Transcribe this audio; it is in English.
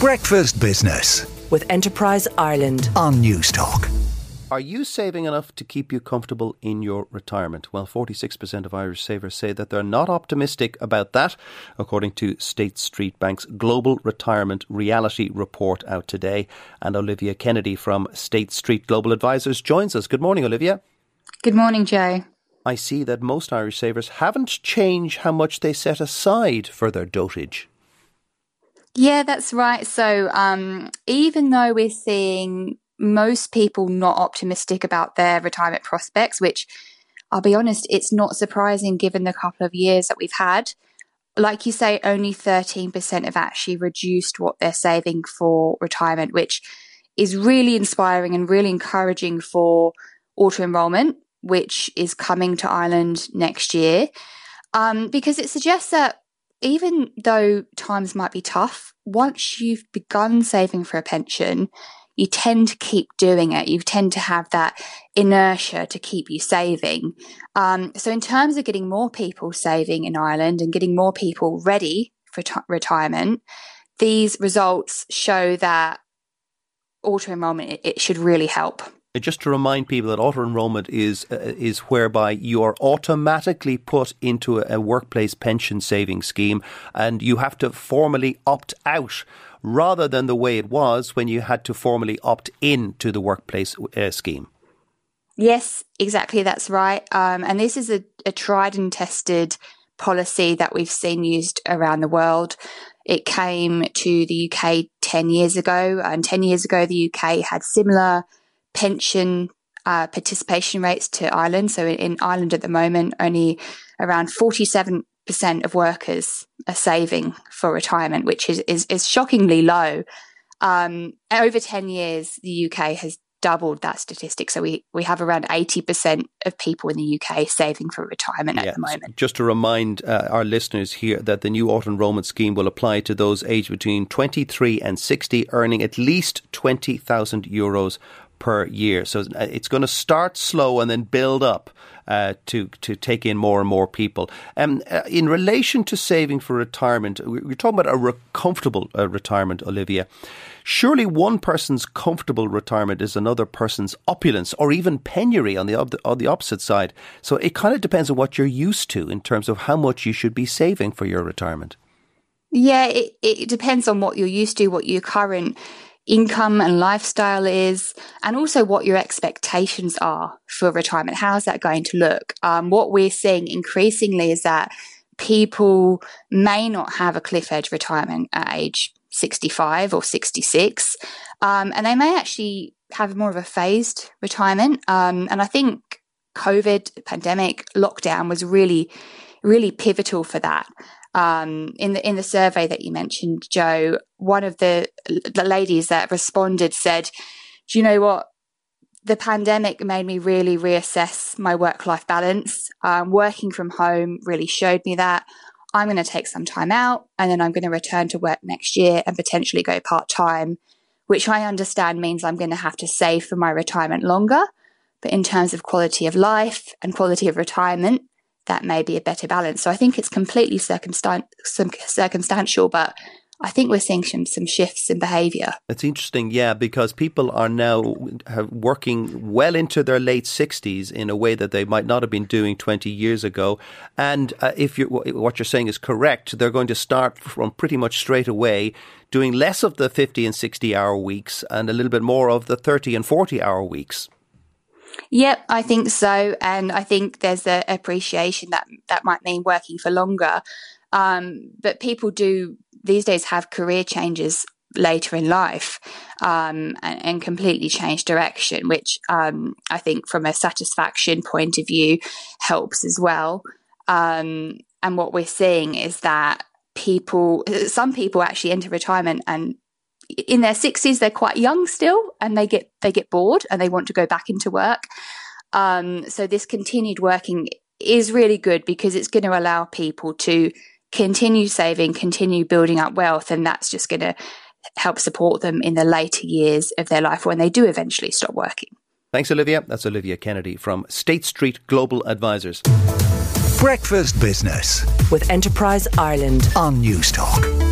Breakfast Business with Enterprise Ireland. on Newstalk. Are you saving enough to keep you comfortable in your retirement? Well, 46% of Irish savers say that they're not optimistic about that, according to State Street Bank's Global Retirement Reality Report out today. And Olivia Kennedy from State Street Global Advisors joins us. Good morning, Olivia. Good morning, Joe. I see that most Irish savers haven't changed how much they set aside for their dotage. Yeah, that's right. So, um, even though we're seeing most people not optimistic about their retirement prospects, which I'll be honest, it's not surprising given the couple of years that we've had. Like you say, only 13% have actually reduced what they're saving for retirement, which is really inspiring and really encouraging for auto enrollment, which is coming to Ireland next year. Um, because it suggests that even though times might be tough, once you've begun saving for a pension, you tend to keep doing it. You tend to have that inertia to keep you saving. Um, so, in terms of getting more people saving in Ireland and getting more people ready for t- retirement, these results show that auto enrollment it, it should really help. Just to remind people that auto enrollment is uh, is whereby you are automatically put into a, a workplace pension saving scheme, and you have to formally opt out, rather than the way it was when you had to formally opt in to the workplace uh, scheme. Yes, exactly. That's right. Um, and this is a, a tried and tested policy that we've seen used around the world. It came to the UK 10 years ago, and 10 years ago, the UK had similar pension uh, participation rates to Ireland. So in Ireland at the moment, only around 47% of workers are saving for retirement, which is, is, is shockingly low. Um, over 10 years, the UK has doubled that statistic. So we, we have around 80% of people in the UK saving for retirement at the moment. Just to remind uh, our listeners here that the new auto enrollment scheme will apply to those aged between 23 and 60 earning at least 20,000 euros per year. So uh, it's going to start slow and then build up. Uh, to to take in more and more people. Um, uh, in relation to saving for retirement, we- we're talking about a re- comfortable uh, retirement, Olivia. Surely one person's comfortable retirement is another person's opulence or even penury on the op- on the opposite side. So it kind of depends on what you're used to in terms of how much you should be saving for your retirement. Yeah, it, it depends on what you're used to, what your current income and lifestyle is, and also what your expectations are for retirement. How's that going to look? Um, what we're seeing increasingly is that people may not have a cliff edge retirement at age 65 or 66, um, and they may actually have more of a phased retirement. Um, and I think COVID, pandemic, lockdown was really, really pivotal for that. Um, in the in the survey that you mentioned, Joe, one of the the ladies that responded said, "Do you know what? The pandemic made me really reassess my work life balance. Um, working from home really showed me that." I'm going to take some time out and then I'm going to return to work next year and potentially go part time, which I understand means I'm going to have to save for my retirement longer. But in terms of quality of life and quality of retirement, that may be a better balance. So I think it's completely circumstan- circumstantial, but I think we're seeing some, some shifts in behaviour. It's interesting, yeah, because people are now working well into their late 60s in a way that they might not have been doing 20 years ago. And uh, if you're, what you're saying is correct, they're going to start from pretty much straight away doing less of the 50 and 60 hour weeks and a little bit more of the 30 and 40 hour weeks. Yep, I think so, and I think there's a appreciation that that might mean working for longer. Um, but people do these days have career changes later in life um, and, and completely change direction, which um, I think from a satisfaction point of view helps as well. Um, and what we're seeing is that people, some people actually enter retirement and in their 60s they're quite young still and they get they get bored and they want to go back into work um, so this continued working is really good because it's going to allow people to continue saving continue building up wealth and that's just going to help support them in the later years of their life when they do eventually stop working Thanks, Olivia. That's Olivia Kennedy from State Street Global Advisors. Breakfast Business with Enterprise Ireland. on Newstalk.